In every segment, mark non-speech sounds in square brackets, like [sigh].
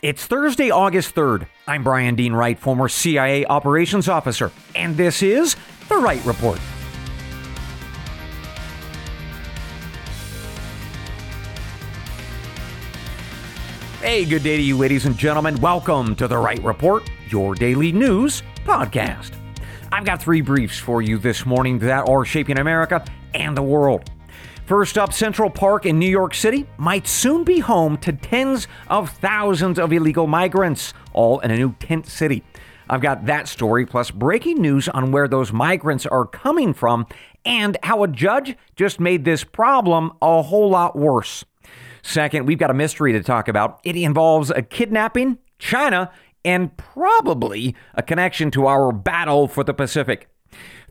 It's Thursday, August 3rd. I'm Bryan Dean Wright, former CIA operations officer, and this is The Wright Report. Hey, good day to you, ladies and gentlemen. Welcome to The Wright Report, your daily news podcast. I've got three briefs for you this morning that are shaping America and the world. First up, Central Park in New York City might soon be home to tens of thousands of illegal migrants, all in a new tent city. I've got that story, plus breaking news on where those migrants are coming from and how a judge just made this problem a whole lot worse. Second, we've got a mystery to talk about. It involves a kidnapping, China, and probably a connection to our battle for the Pacific.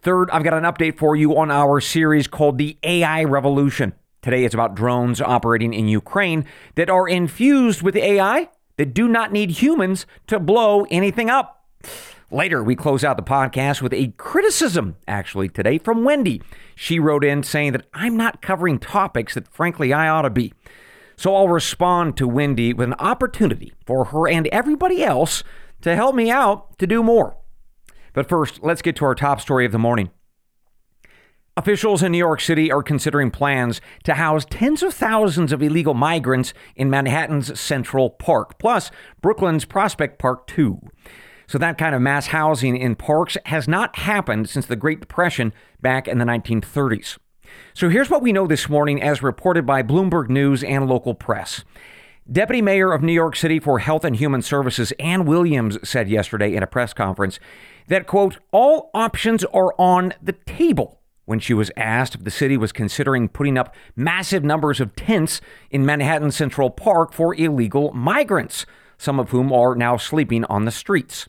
Third, I've got an update for you on our series called The AI Revolution. Today it's about drones operating in Ukraine that are infused with AI that do not need humans to blow anything up. Later, we close out the podcast with a criticism, actually, today from Wendy. She wrote in saying that I'm not covering topics that, frankly, I ought to be. So I'll respond to Wendy with an opportunity for her and everybody else to help me out to do more. But first, let's get to our top story of the morning. Officials in New York City are considering plans to house tens of thousands of illegal migrants in Manhattan's Central Park, plus Brooklyn's Prospect Park, too. So, that kind of mass housing in parks has not happened since the Great Depression back in the 1930s. So, here's what we know this morning as reported by Bloomberg News and local press. Deputy Mayor of New York City for Health and Human Services, Ann Williams, said yesterday in a press conference that, quote, all options are on the table when she was asked if the city was considering putting up massive numbers of tents in Manhattan Central Park for illegal migrants, some of whom are now sleeping on the streets.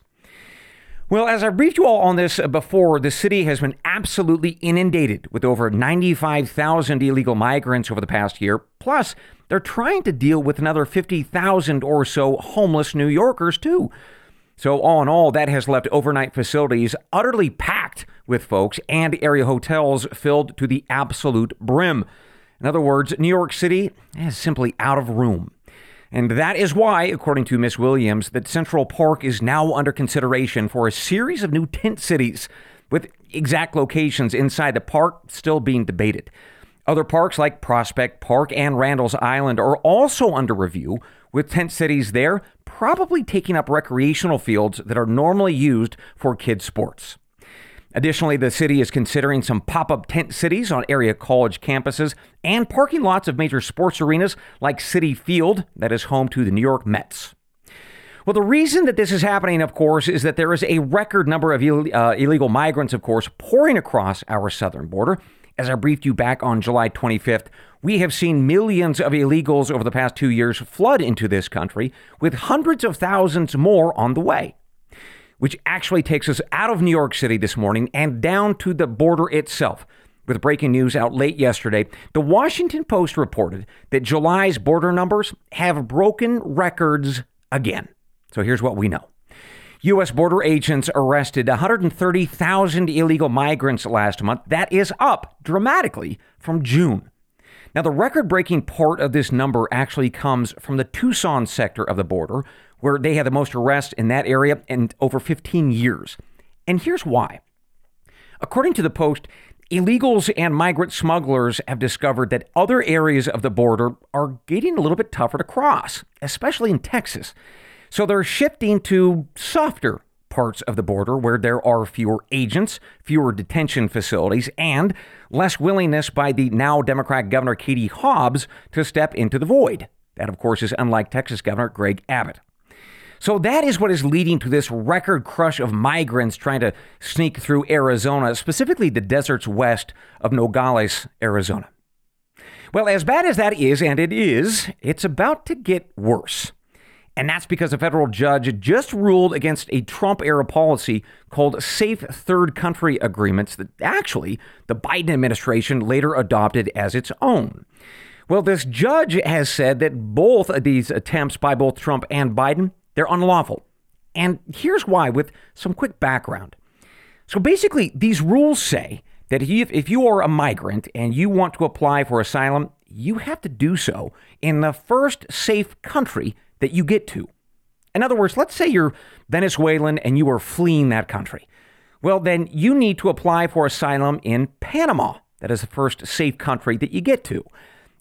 Well, as I briefed you all on this uh, before, the city has been absolutely inundated with over 95,000 illegal migrants over the past year. Plus, they're trying to deal with another 50,000 or so homeless New Yorkers, too. So, all in all, that has left overnight facilities utterly packed with folks and area hotels filled to the absolute brim. In other words, New York City is simply out of room. And that is why, according to Miss Williams, that Central Park is now under consideration for a series of new tent cities with exact locations inside the park still being debated. Other parks like Prospect Park and Randall's Island are also under review, with tent cities there probably taking up recreational fields that are normally used for kids' sports. Additionally, the city is considering some pop up tent cities on area college campuses and parking lots of major sports arenas like Citi Field, that is home to the New York Mets. Well, the reason that this is happening, of course, is that there is a record number of Ill- uh, illegal migrants, of course, pouring across our southern border. As I briefed you back on July 25th, we have seen millions of illegals over the past two years flood into this country, with hundreds of thousands more on the way. Which actually takes us out of New York City this morning and down to the border itself. With breaking news out late yesterday, the Washington Post reported that July's border numbers have broken records again. So here's what we know. U.S. border agents arrested 130,000 illegal migrants last month. That is up dramatically from June. Now, the record breaking part of this number actually comes from the Tucson sector of the border, where they had the most arrests in that area in over 15 years. And here's why. According to the Post, illegals and migrant smugglers have discovered that other areas of the border are getting a little bit tougher to cross, especially in Texas. So they're shifting to softer parts of the border where there are fewer agents, fewer detention facilities, and less willingness by the now Democrat Governor Katie Hobbs to step into the void. That, of course, is unlike Texas Governor Greg Abbott. So that is what is leading to this record crush of migrants trying to sneak through Arizona, specifically the deserts west of Nogales, Arizona. Well, as bad as that is, and it is, it's about to get worse. And that's because a federal judge just ruled against a Trump era policy called Safe Third Country Agreements that actually the Biden administration later adopted as its own. Well, this judge has said that both of these attempts by both Trump and Biden, they're unlawful. And here's why with some quick background. So basically, these rules say that if you are a migrant and you want to apply for asylum, you have to do so in the first safe country that you get to. In other words, let's say you're Venezuelan and you are fleeing that country. Well, then you need to apply for asylum in Panama. That is the first safe country that you get to.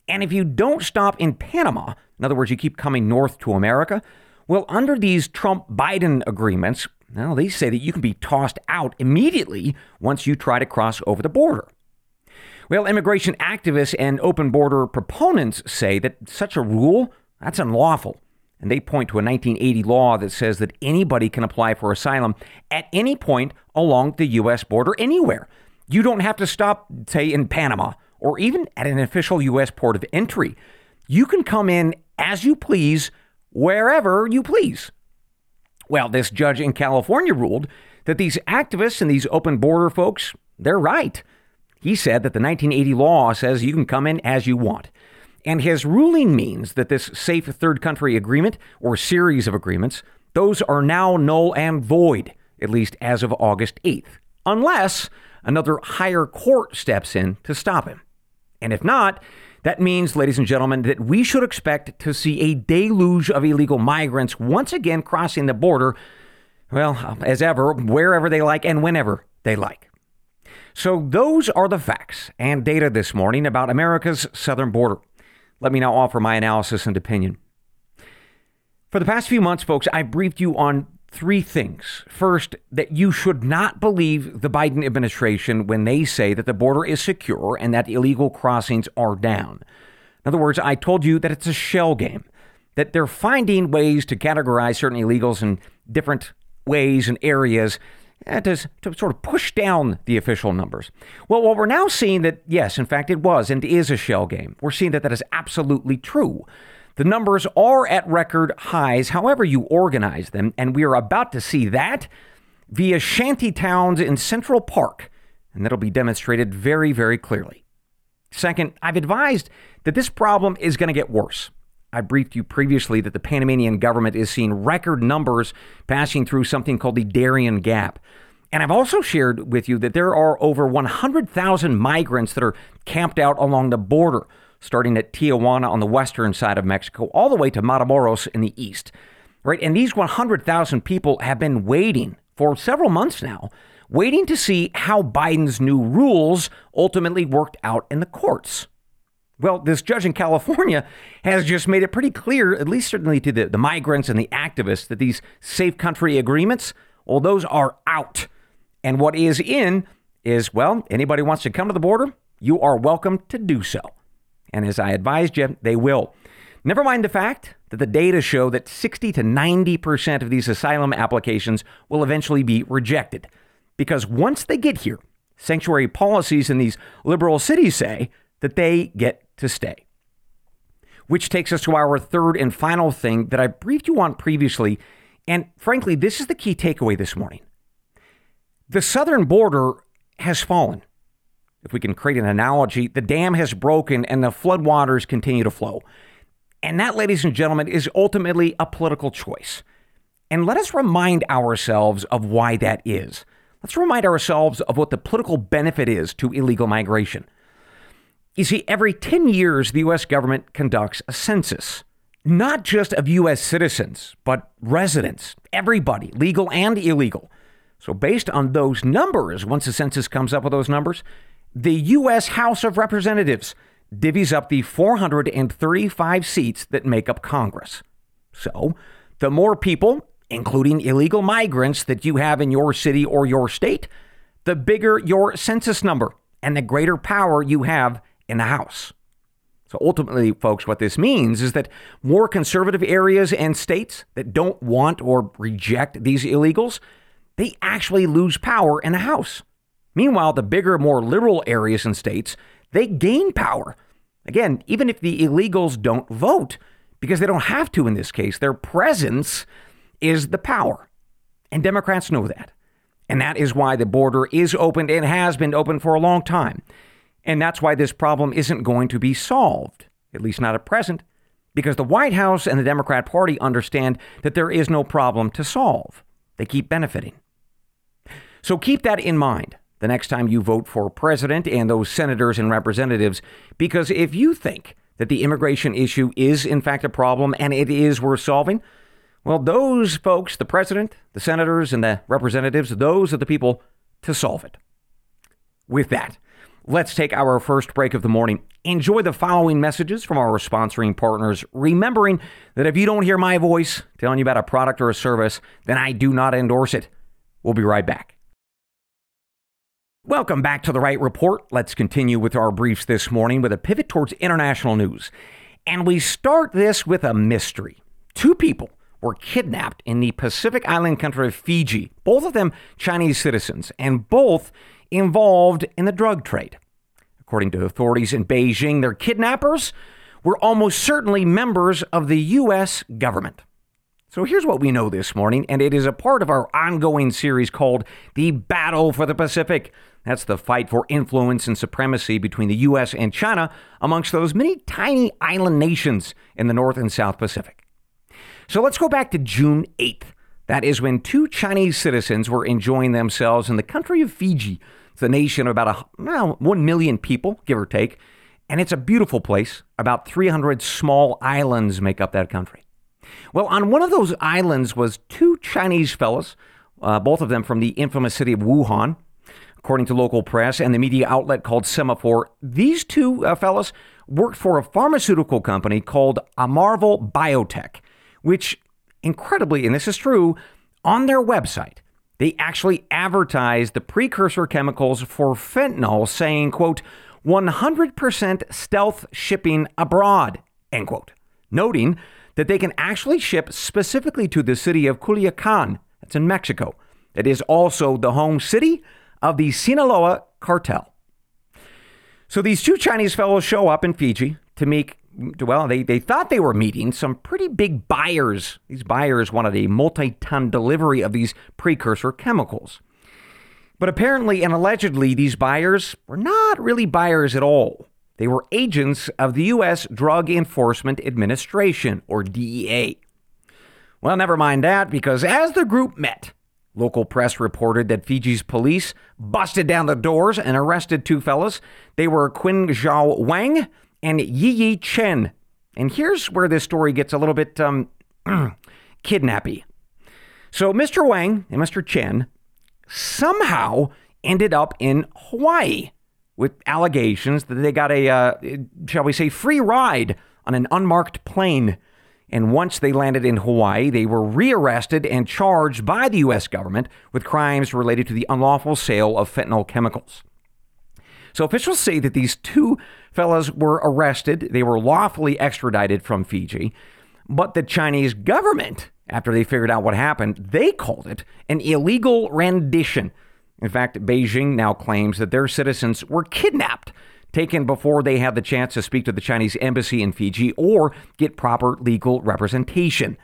And if you don't stop in Panama, in other words, you keep coming north to America, well, under these Trump Biden agreements, now they say that you can be tossed out immediately once you try to cross over the border. Well, immigration activists and open border proponents say that such a rule, that's unlawful. And they point to a 1980 law that says that anybody can apply for asylum at any point along the U.S. border anywhere. You don't have to stop, say, in Panama or even at an official U.S. port of entry. You can come in as you please, wherever you please. Well, this judge in California ruled that these activists and these open border folks, they're right. He said that the 1980 law says you can come in as you want. And his ruling means that this safe third country agreement or series of agreements, those are now null and void, at least as of August 8th, unless another higher court steps in to stop him. And if not, that means, ladies and gentlemen, that we should expect to see a deluge of illegal migrants once again crossing the border, well, as ever, wherever they like and whenever they like. So, those are the facts and data this morning about America's southern border. Let me now offer my analysis and opinion. For the past few months, folks, I briefed you on three things. First, that you should not believe the Biden administration when they say that the border is secure and that illegal crossings are down. In other words, I told you that it's a shell game, that they're finding ways to categorize certain illegals in different ways and areas uh, to, to sort of push down the official numbers. Well, what we're now seeing that, yes, in fact, it was and is a shell game. We're seeing that that is absolutely true. The numbers are at record highs, however you organize them, and we are about to see that via shanty towns in Central Park, and that'll be demonstrated very, very clearly. Second, I've advised that this problem is going to get worse. I briefed you previously that the Panamanian government is seeing record numbers passing through something called the Darien Gap. And I've also shared with you that there are over 100,000 migrants that are camped out along the border, starting at Tijuana on the western side of Mexico, all the way to Matamoros in the east. Right? And these 100,000 people have been waiting for several months now, waiting to see how Biden's new rules ultimately worked out in the courts. Well, this judge in California has just made it pretty clear, at least certainly to the, the migrants and the activists, that these safe country agreements, well, those are out. And what is in is, well, anybody wants to come to the border, you are welcome to do so. And as I advised you, they will. Never mind the fact that the data show that 60 to 90% of these asylum applications will eventually be rejected. Because once they get here, sanctuary policies in these liberal cities say that they get to stay. Which takes us to our third and final thing that I briefed you on previously. And frankly, this is the key takeaway this morning. The southern border has fallen. If we can create an analogy, the dam has broken and the floodwaters continue to flow. And that, ladies and gentlemen, is ultimately a political choice. And let us remind ourselves of why that is. Let's remind ourselves of what the political benefit is to illegal migration. You see, every 10 years, the U.S. government conducts a census, not just of U.S. citizens, but residents, everybody, legal and illegal. So, based on those numbers, once the census comes up with those numbers, the U.S. House of Representatives divvies up the 435 seats that make up Congress. So, the more people, including illegal migrants, that you have in your city or your state, the bigger your census number and the greater power you have in the House. So ultimately, folks, what this means is that more conservative areas and states that don't want or reject these illegals, they actually lose power in the House. Meanwhile, the bigger, more liberal areas and states, they gain power. Again, even if the illegals don't vote, because they don't have to in this case, their presence is the power. And Democrats know that. And that is why the border is opened and has been open for a long time. And that's why this problem isn't going to be solved, at least not at present, because the White House and the Democrat Party understand that there is no problem to solve. They keep benefiting. So keep that in mind the next time you vote for president and those senators and representatives, because if you think that the immigration issue is in fact a problem and it is worth solving, Well, those folks, the president, the senators, and the representatives, those are the people to solve it. With that, let's take our first break of the morning. Enjoy the following messages from our sponsoring partners, remembering that if you don't hear my voice telling you about a product or a service, then I do not endorse it. We'll be right back. Welcome back to the Wright Report. Let's continue with our briefs this morning with a pivot towards international news. And we start this with a mystery. Two people were kidnapped in the Pacific island country of Fiji, both of them Chinese citizens, and both involved in the drug trade. According to authorities in Beijing, their kidnappers were almost certainly members of the U.S. government. So here's what we know this morning, and it is a part of our ongoing series called The Battle for the Pacific. That's the fight for influence and supremacy between the U.S. and China amongst those many tiny island nations in the North and South Pacific. So let's go back to June 8th. That is when two Chinese citizens were enjoying themselves in the country of Fiji. It's a nation of about a, well, 1 million people, give or take. And it's a beautiful place. About 300 small islands make up that country. Well, on one of those islands was two Chinese fellows, uh, both of them from the infamous city of Wuhan. According to local press and the media outlet called Semafor, these two uh, fellows worked for a pharmaceutical company called Amarvel Biotech, which, incredibly, and this is true, on their website, they actually advertised the precursor chemicals for fentanyl, saying, quote, 100% stealth shipping abroad, end quote, noting that they can actually ship specifically to the city of Culiacan, that's in Mexico, that is also the home city of the Sinaloa cartel. So these two Chinese fellows show up in Fiji to meet, well, they, they thought they were meeting some pretty big buyers. These buyers wanted a multi ton delivery of these precursor chemicals. But apparently and allegedly, these buyers were not really buyers at all. They were agents of the U.S. Drug Enforcement Administration, or DEA. Well, never mind that, because as the group met, Local press reported that Fiji's police busted down the doors and arrested two fellas. They were Qin Zhao Wang and Yi Yi Chen. And here's where this story gets a little bit um, [clears throat] kidnappy. So Mr. Wang and Mr. Chen somehow ended up in Hawaii with allegations that they got a, uh, shall we say, free ride on an unmarked plane and once they landed in Hawaii, they were rearrested and charged by the U.S. government with crimes related to the unlawful sale of fentanyl chemicals. So officials say that these two fellows were arrested. They were lawfully extradited from Fiji. But the Chinese government, after they figured out what happened, they called it an illegal rendition. In fact, Beijing now claims that their citizens were kidnapped taken before they had the chance to speak to the Chinese embassy in Fiji or get proper legal representation.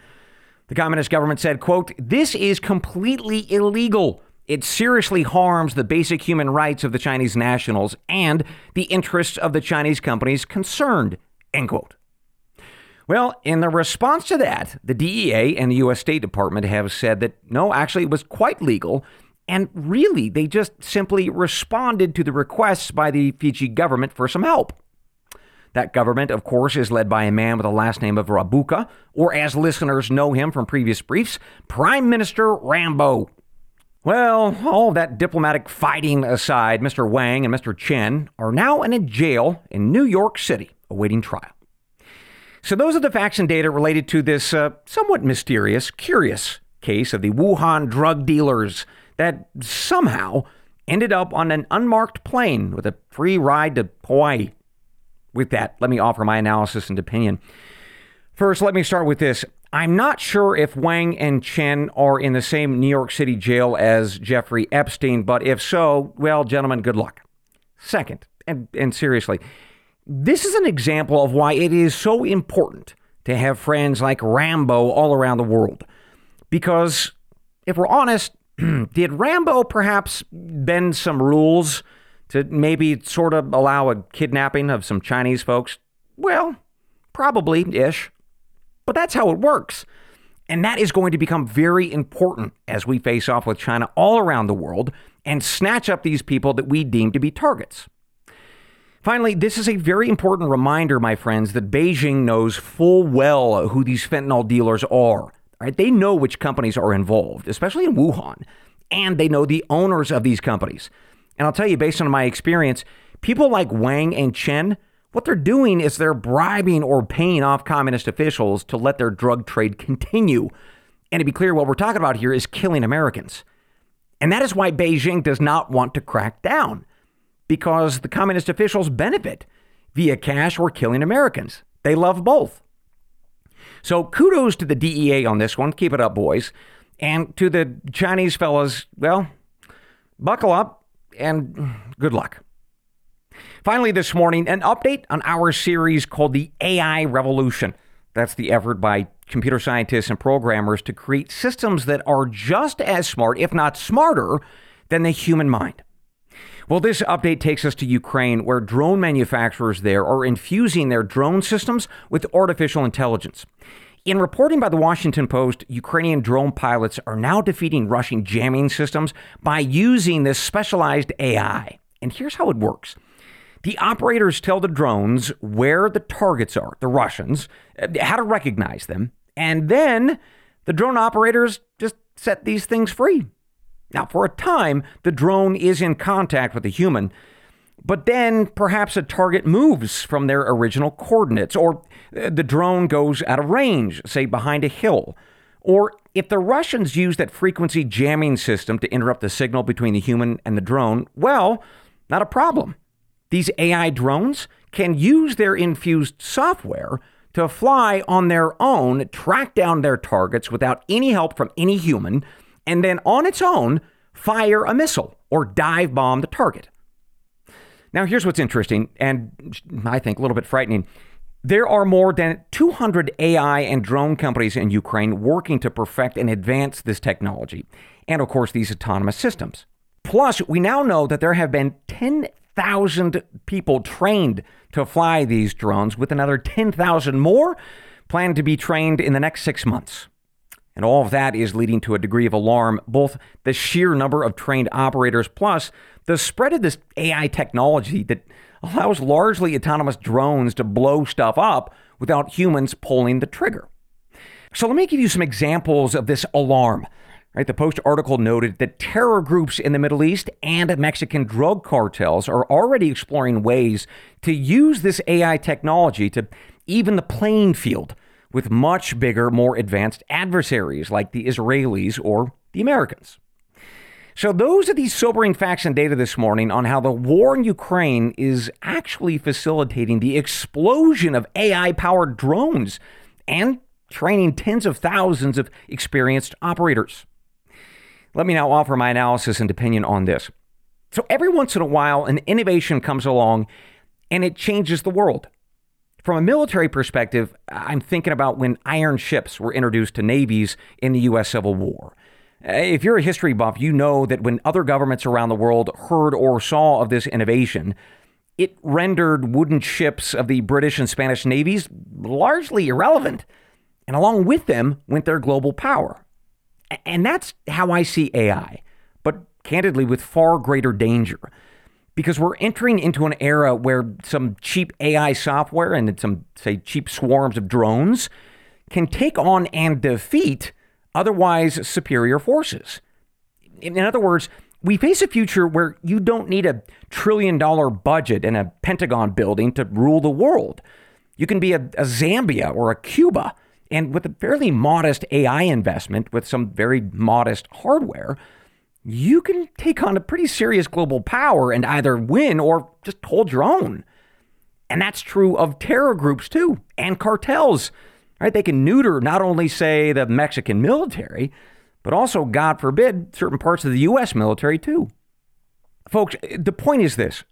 The communist government said, quote, "This is completely illegal. It seriously harms the basic human rights of the Chinese nationals and the interests of the Chinese companies concerned." End quote. Well, in the response to that, the DEA and the U.S. State Department have said that no, actually, it was quite legal and really, they just simply responded to the requests by the Fiji government for some help. That government, of course, is led by a man with the last name of Rabuka, or as listeners know him from previous briefs, Prime Minister Rambo. Well, all that diplomatic fighting aside, Mr. Wang and Mr. Chen are now in a jail in New York City awaiting trial. So, those are the facts and data related to this uh, somewhat mysterious, curious case of the Wuhan drug dealers that somehow ended up on an unmarked plane with a free ride to Hawaii. With that, let me offer my analysis and opinion. First, let me start with this. I'm not sure if Wang and Chen are in the same New York City jail as Jeffrey Epstein, but if so, well, gentlemen, good luck. Second, and, and seriously, this is an example of why it is so important to have friends like Rambo all around the world. Because if we're honest, [clears throat] did Rambo perhaps bend some rules to maybe sort of allow a kidnapping of some Chinese folks? Well, probably ish. But that's how it works. And that is going to become very important as we face off with China all around the world and snatch up these people that we deem to be targets. Finally, this is a very important reminder, my friends, that Beijing knows full well who these fentanyl dealers are. right? They know which companies are involved, especially in Wuhan, and they know the owners of these companies. And I'll tell you, based on my experience, people like Wang and Chen, what they're doing is they're bribing or paying off communist officials to let their drug trade continue. And to be clear, what we're talking about here is killing Americans. And that is why Beijing does not want to crack down, because the communist officials benefit via cash or killing Americans. They love both. So kudos to the DEA on this one. Keep it up, boys. And to the Chinese fellas, well, buckle up and good luck. Finally, this morning, an update on our series called The AI Revolution. That's the effort by computer scientists and programmers to create systems that are just as smart, if not smarter, than the human mind. Well, this update takes us to Ukraine, where drone manufacturers there are infusing their drone systems with artificial intelligence. In reporting by the Washington Post, Ukrainian drone pilots are now defeating Russian jamming systems by using this specialized AI. And here's how it works the operators tell the drones where the targets are, the Russians, uh, how to recognize them, and then the drone operators just set these things free. Now, for a time, the drone is in contact with the human, but then perhaps a target moves from their original coordinates, or uh, the drone goes out of range, say behind a hill. Or if the Russians use that frequency jamming system to interrupt the signal between the human and the drone, well, not a problem. These AI drones can use their infused software to fly on their own, track down their targets without any help from any human, and then on its own fire a missile or dive bomb the target. Now, here's what's interesting, and I think a little bit frightening. There are more than 200 AI and drone companies in Ukraine working to perfect and advance this technology, and of course, these autonomous systems. Plus, we now know that there have been 10,000 people trained to fly these drones, with another 10,000 more planned to be trained in the next six months. And all of that is leading to a degree of alarm, both the sheer number of trained operators plus the spread of this AI technology that allows largely autonomous drones to blow stuff up without humans pulling the trigger. So let me give you some examples of this alarm. Right, the Post article noted that terror groups in the Middle East and Mexican drug cartels are already exploring ways to use this AI technology to even the playing field with much bigger, more advanced adversaries like the Israelis or the Americans. So, those are the sobering facts and data this morning on how the war in Ukraine is actually facilitating the explosion of AI powered drones and training tens of thousands of experienced operators. Let me now offer my analysis and opinion on this. So, every once in a while, an innovation comes along and it changes the world. From a military perspective, I'm thinking about when iron ships were introduced to navies in the U.S. Civil War. If you're a history buff, you know that when other governments around the world heard or saw of this innovation, it rendered wooden ships of the British and Spanish navies largely irrelevant. And along with them went their global power. And that's how I see AI, but candidly with far greater danger because we're entering into an era where some cheap AI software and some, say, cheap swarms of drones can take on and defeat otherwise superior forces. In other words, we face a future where you don't need a trillion dollar budget and a Pentagon building to rule the world. You can be a, a Zambia or a Cuba, and with a fairly modest AI investment, with some very modest hardware, you can take on a pretty serious global power and either win or just hold your own. And that's true of terror groups too, and cartels. Right? They can neuter not only, say, the Mexican military, but also, God forbid, certain parts of the U.S. military too. Folks, the point is this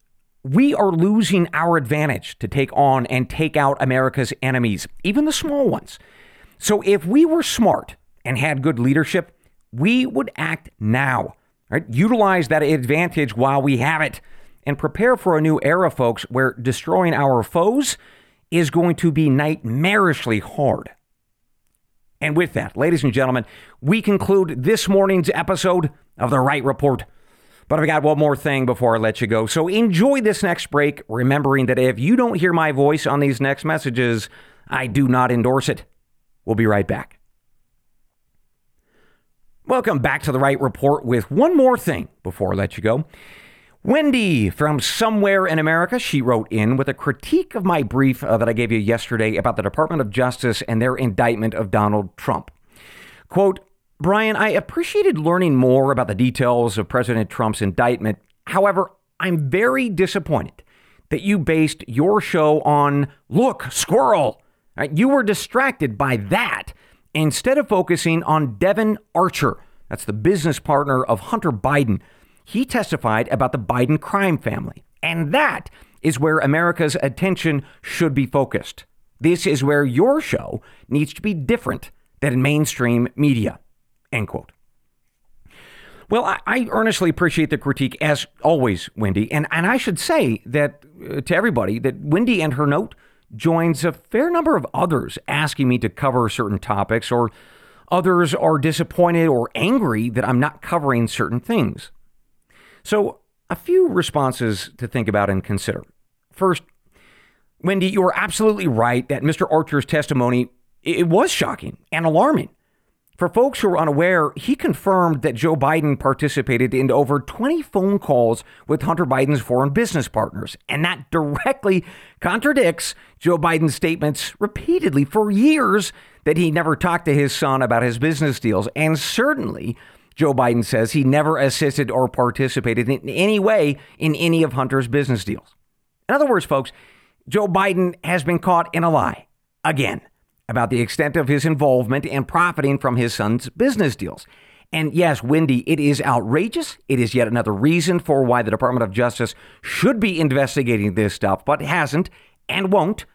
we are losing our advantage to take on and take out America's enemies, even the small ones. So if we were smart and had good leadership, we would act now Right? Utilize that advantage while we have it and prepare for a new era, folks, where destroying our foes is going to be nightmarishly hard. And with that, ladies and gentlemen, we conclude this morning's episode of The Wright Report. But I've got one more thing before I let you go. So enjoy this next break, remembering that if you don't hear my voice on these next messages, I do not endorse it. We'll be right back. Welcome back to the Wright Report with one more thing before I let you go. Wendy from somewhere in America, she wrote in with a critique of my brief uh, that I gave you yesterday about the Department of Justice and their indictment of Donald Trump. Quote, Bryan, I appreciated learning more about the details of President Trump's indictment. However, I'm very disappointed that you based your show on, look, squirrel. Right? You were distracted by that instead of focusing on Devon Archer. That's the business partner of Hunter Biden. He testified about the Biden crime family. And that is where America's attention should be focused. This is where your show needs to be different than mainstream media. End quote. Well, I, I, earnestly appreciate the critique, as always, Wendy. And, and I should say that uh, to everybody that Wendy and her note joins a fair number of others asking me to cover certain topics, or others are disappointed or angry that I'm not covering certain things. So, a few responses to think about and consider. First, Wendy, you are absolutely right that Mr. Archer's testimony it was shocking and alarming. For folks who are unaware, he confirmed that Joe Biden participated in over 20 phone calls with Hunter Biden's foreign business partners, and that directly contradicts Joe Biden's statements repeatedly for years that he never talked to his son about his business deals. And certainly, Joe Biden says he never assisted or participated in any way in any of Hunter's business deals. In other words, folks, Joe Biden has been caught in a lie again about the extent of his involvement and profiting from his son's business deals. And yes, Wendy, it is outrageous. It is yet another reason for why the Department of Justice should be investigating this stuff, but hasn't and won't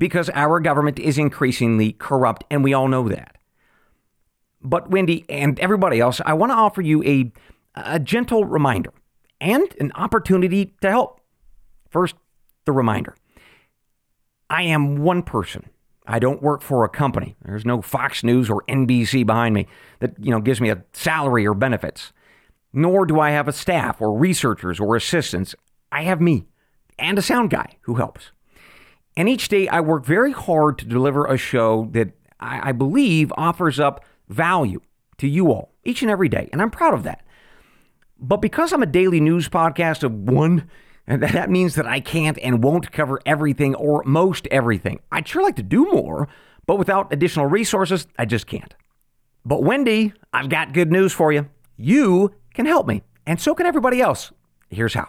because our government is increasingly corrupt, and we all know that. But, Wendy and everybody else, I want to offer you a, a gentle reminder and an opportunity to help. First, the reminder I am one person I don't work for a company. There's no Fox News or NBC behind me that, you know, gives me a salary or benefits. Nor do I have a staff or researchers or assistants. I have me and a sound guy who helps. And each day I work very hard to deliver a show that I, I believe offers up value to you all each and every day. And I'm proud of that. But because I'm a daily news podcast of one and that means that I can't and won't cover everything or most everything. I'd sure like to do more, but without additional resources, I just can't. But Wendy, I've got good news for you. You can help me, and so can everybody else. Here's how.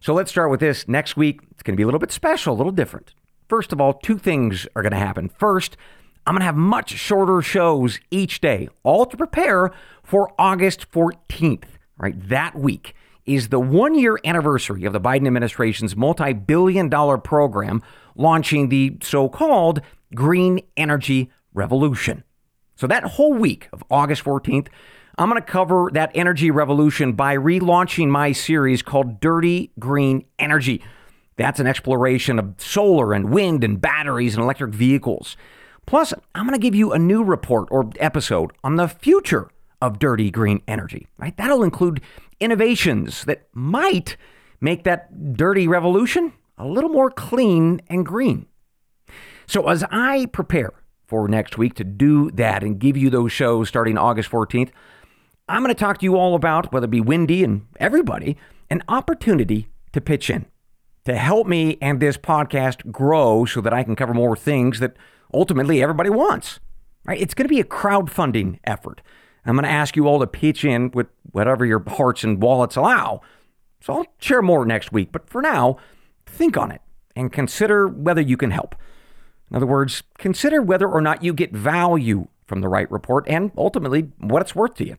So let's start with this. Next week, it's going to be a little bit special, a little different. First of all, two things are going to happen. First, I'm going to have much shorter shows each day, all to prepare for August 14th, right? That week is the one year anniversary of the Biden administration's multi billion dollar program launching the so called green energy revolution. So, that whole week of August 14th, I'm going to cover that energy revolution by relaunching my series called Dirty Green Energy. That's an exploration of solar and wind and batteries and electric vehicles. Plus, I'm going to give you a new report or episode on the future of dirty green energy, right? That'll include innovations that might make that dirty revolution a little more clean and green. So, as I prepare for next week to do that and give you those shows starting August 14th, I'm going to talk to you all about, whether it be Wendy and everybody, an opportunity to pitch in to help me and this podcast grow so that I can cover more things that ultimately everybody wants. Right? It's going to be a crowdfunding effort. I'm going to ask you all to pitch in with whatever your hearts and wallets allow. So I'll share more next week, but for now, think on it and consider whether you can help. In other words, consider whether or not you get value from the Wright Report and ultimately what it's worth to you.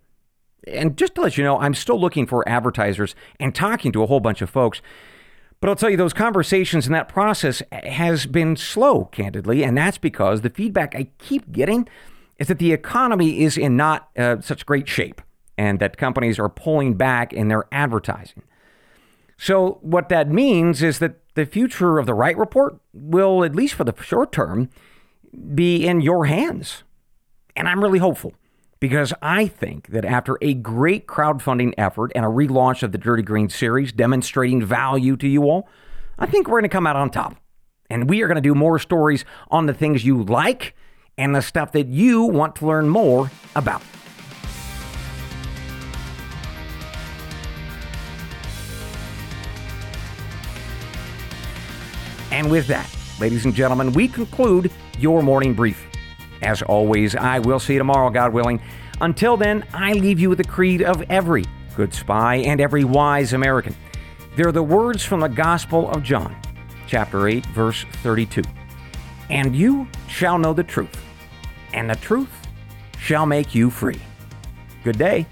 And just to let you know, I'm still looking for advertisers and talking to a whole bunch of folks. But I'll tell you, those conversations and that process has been slow, candidly, and that's because the feedback I keep getting is that the economy is in not uh, such great shape and that companies are pulling back in their advertising. So, what that means is that the future of the Wright Report will, at least for the short term, be in your hands. And I'm really hopeful because I think that after a great crowdfunding effort and a relaunch of the Dirty Green series demonstrating value to you all, I think we're going to come out on top. And we are going to do more stories on the things you like and the stuff that you want to learn more about. And with that, ladies and gentlemen, we conclude your morning brief. As always, I will see you tomorrow, God willing. Until then, I leave you with the creed of every good spy and every wise American. They're the words from the Gospel of John, chapter 8, verse 32. And you shall know the truth and the truth shall make you free. Good day.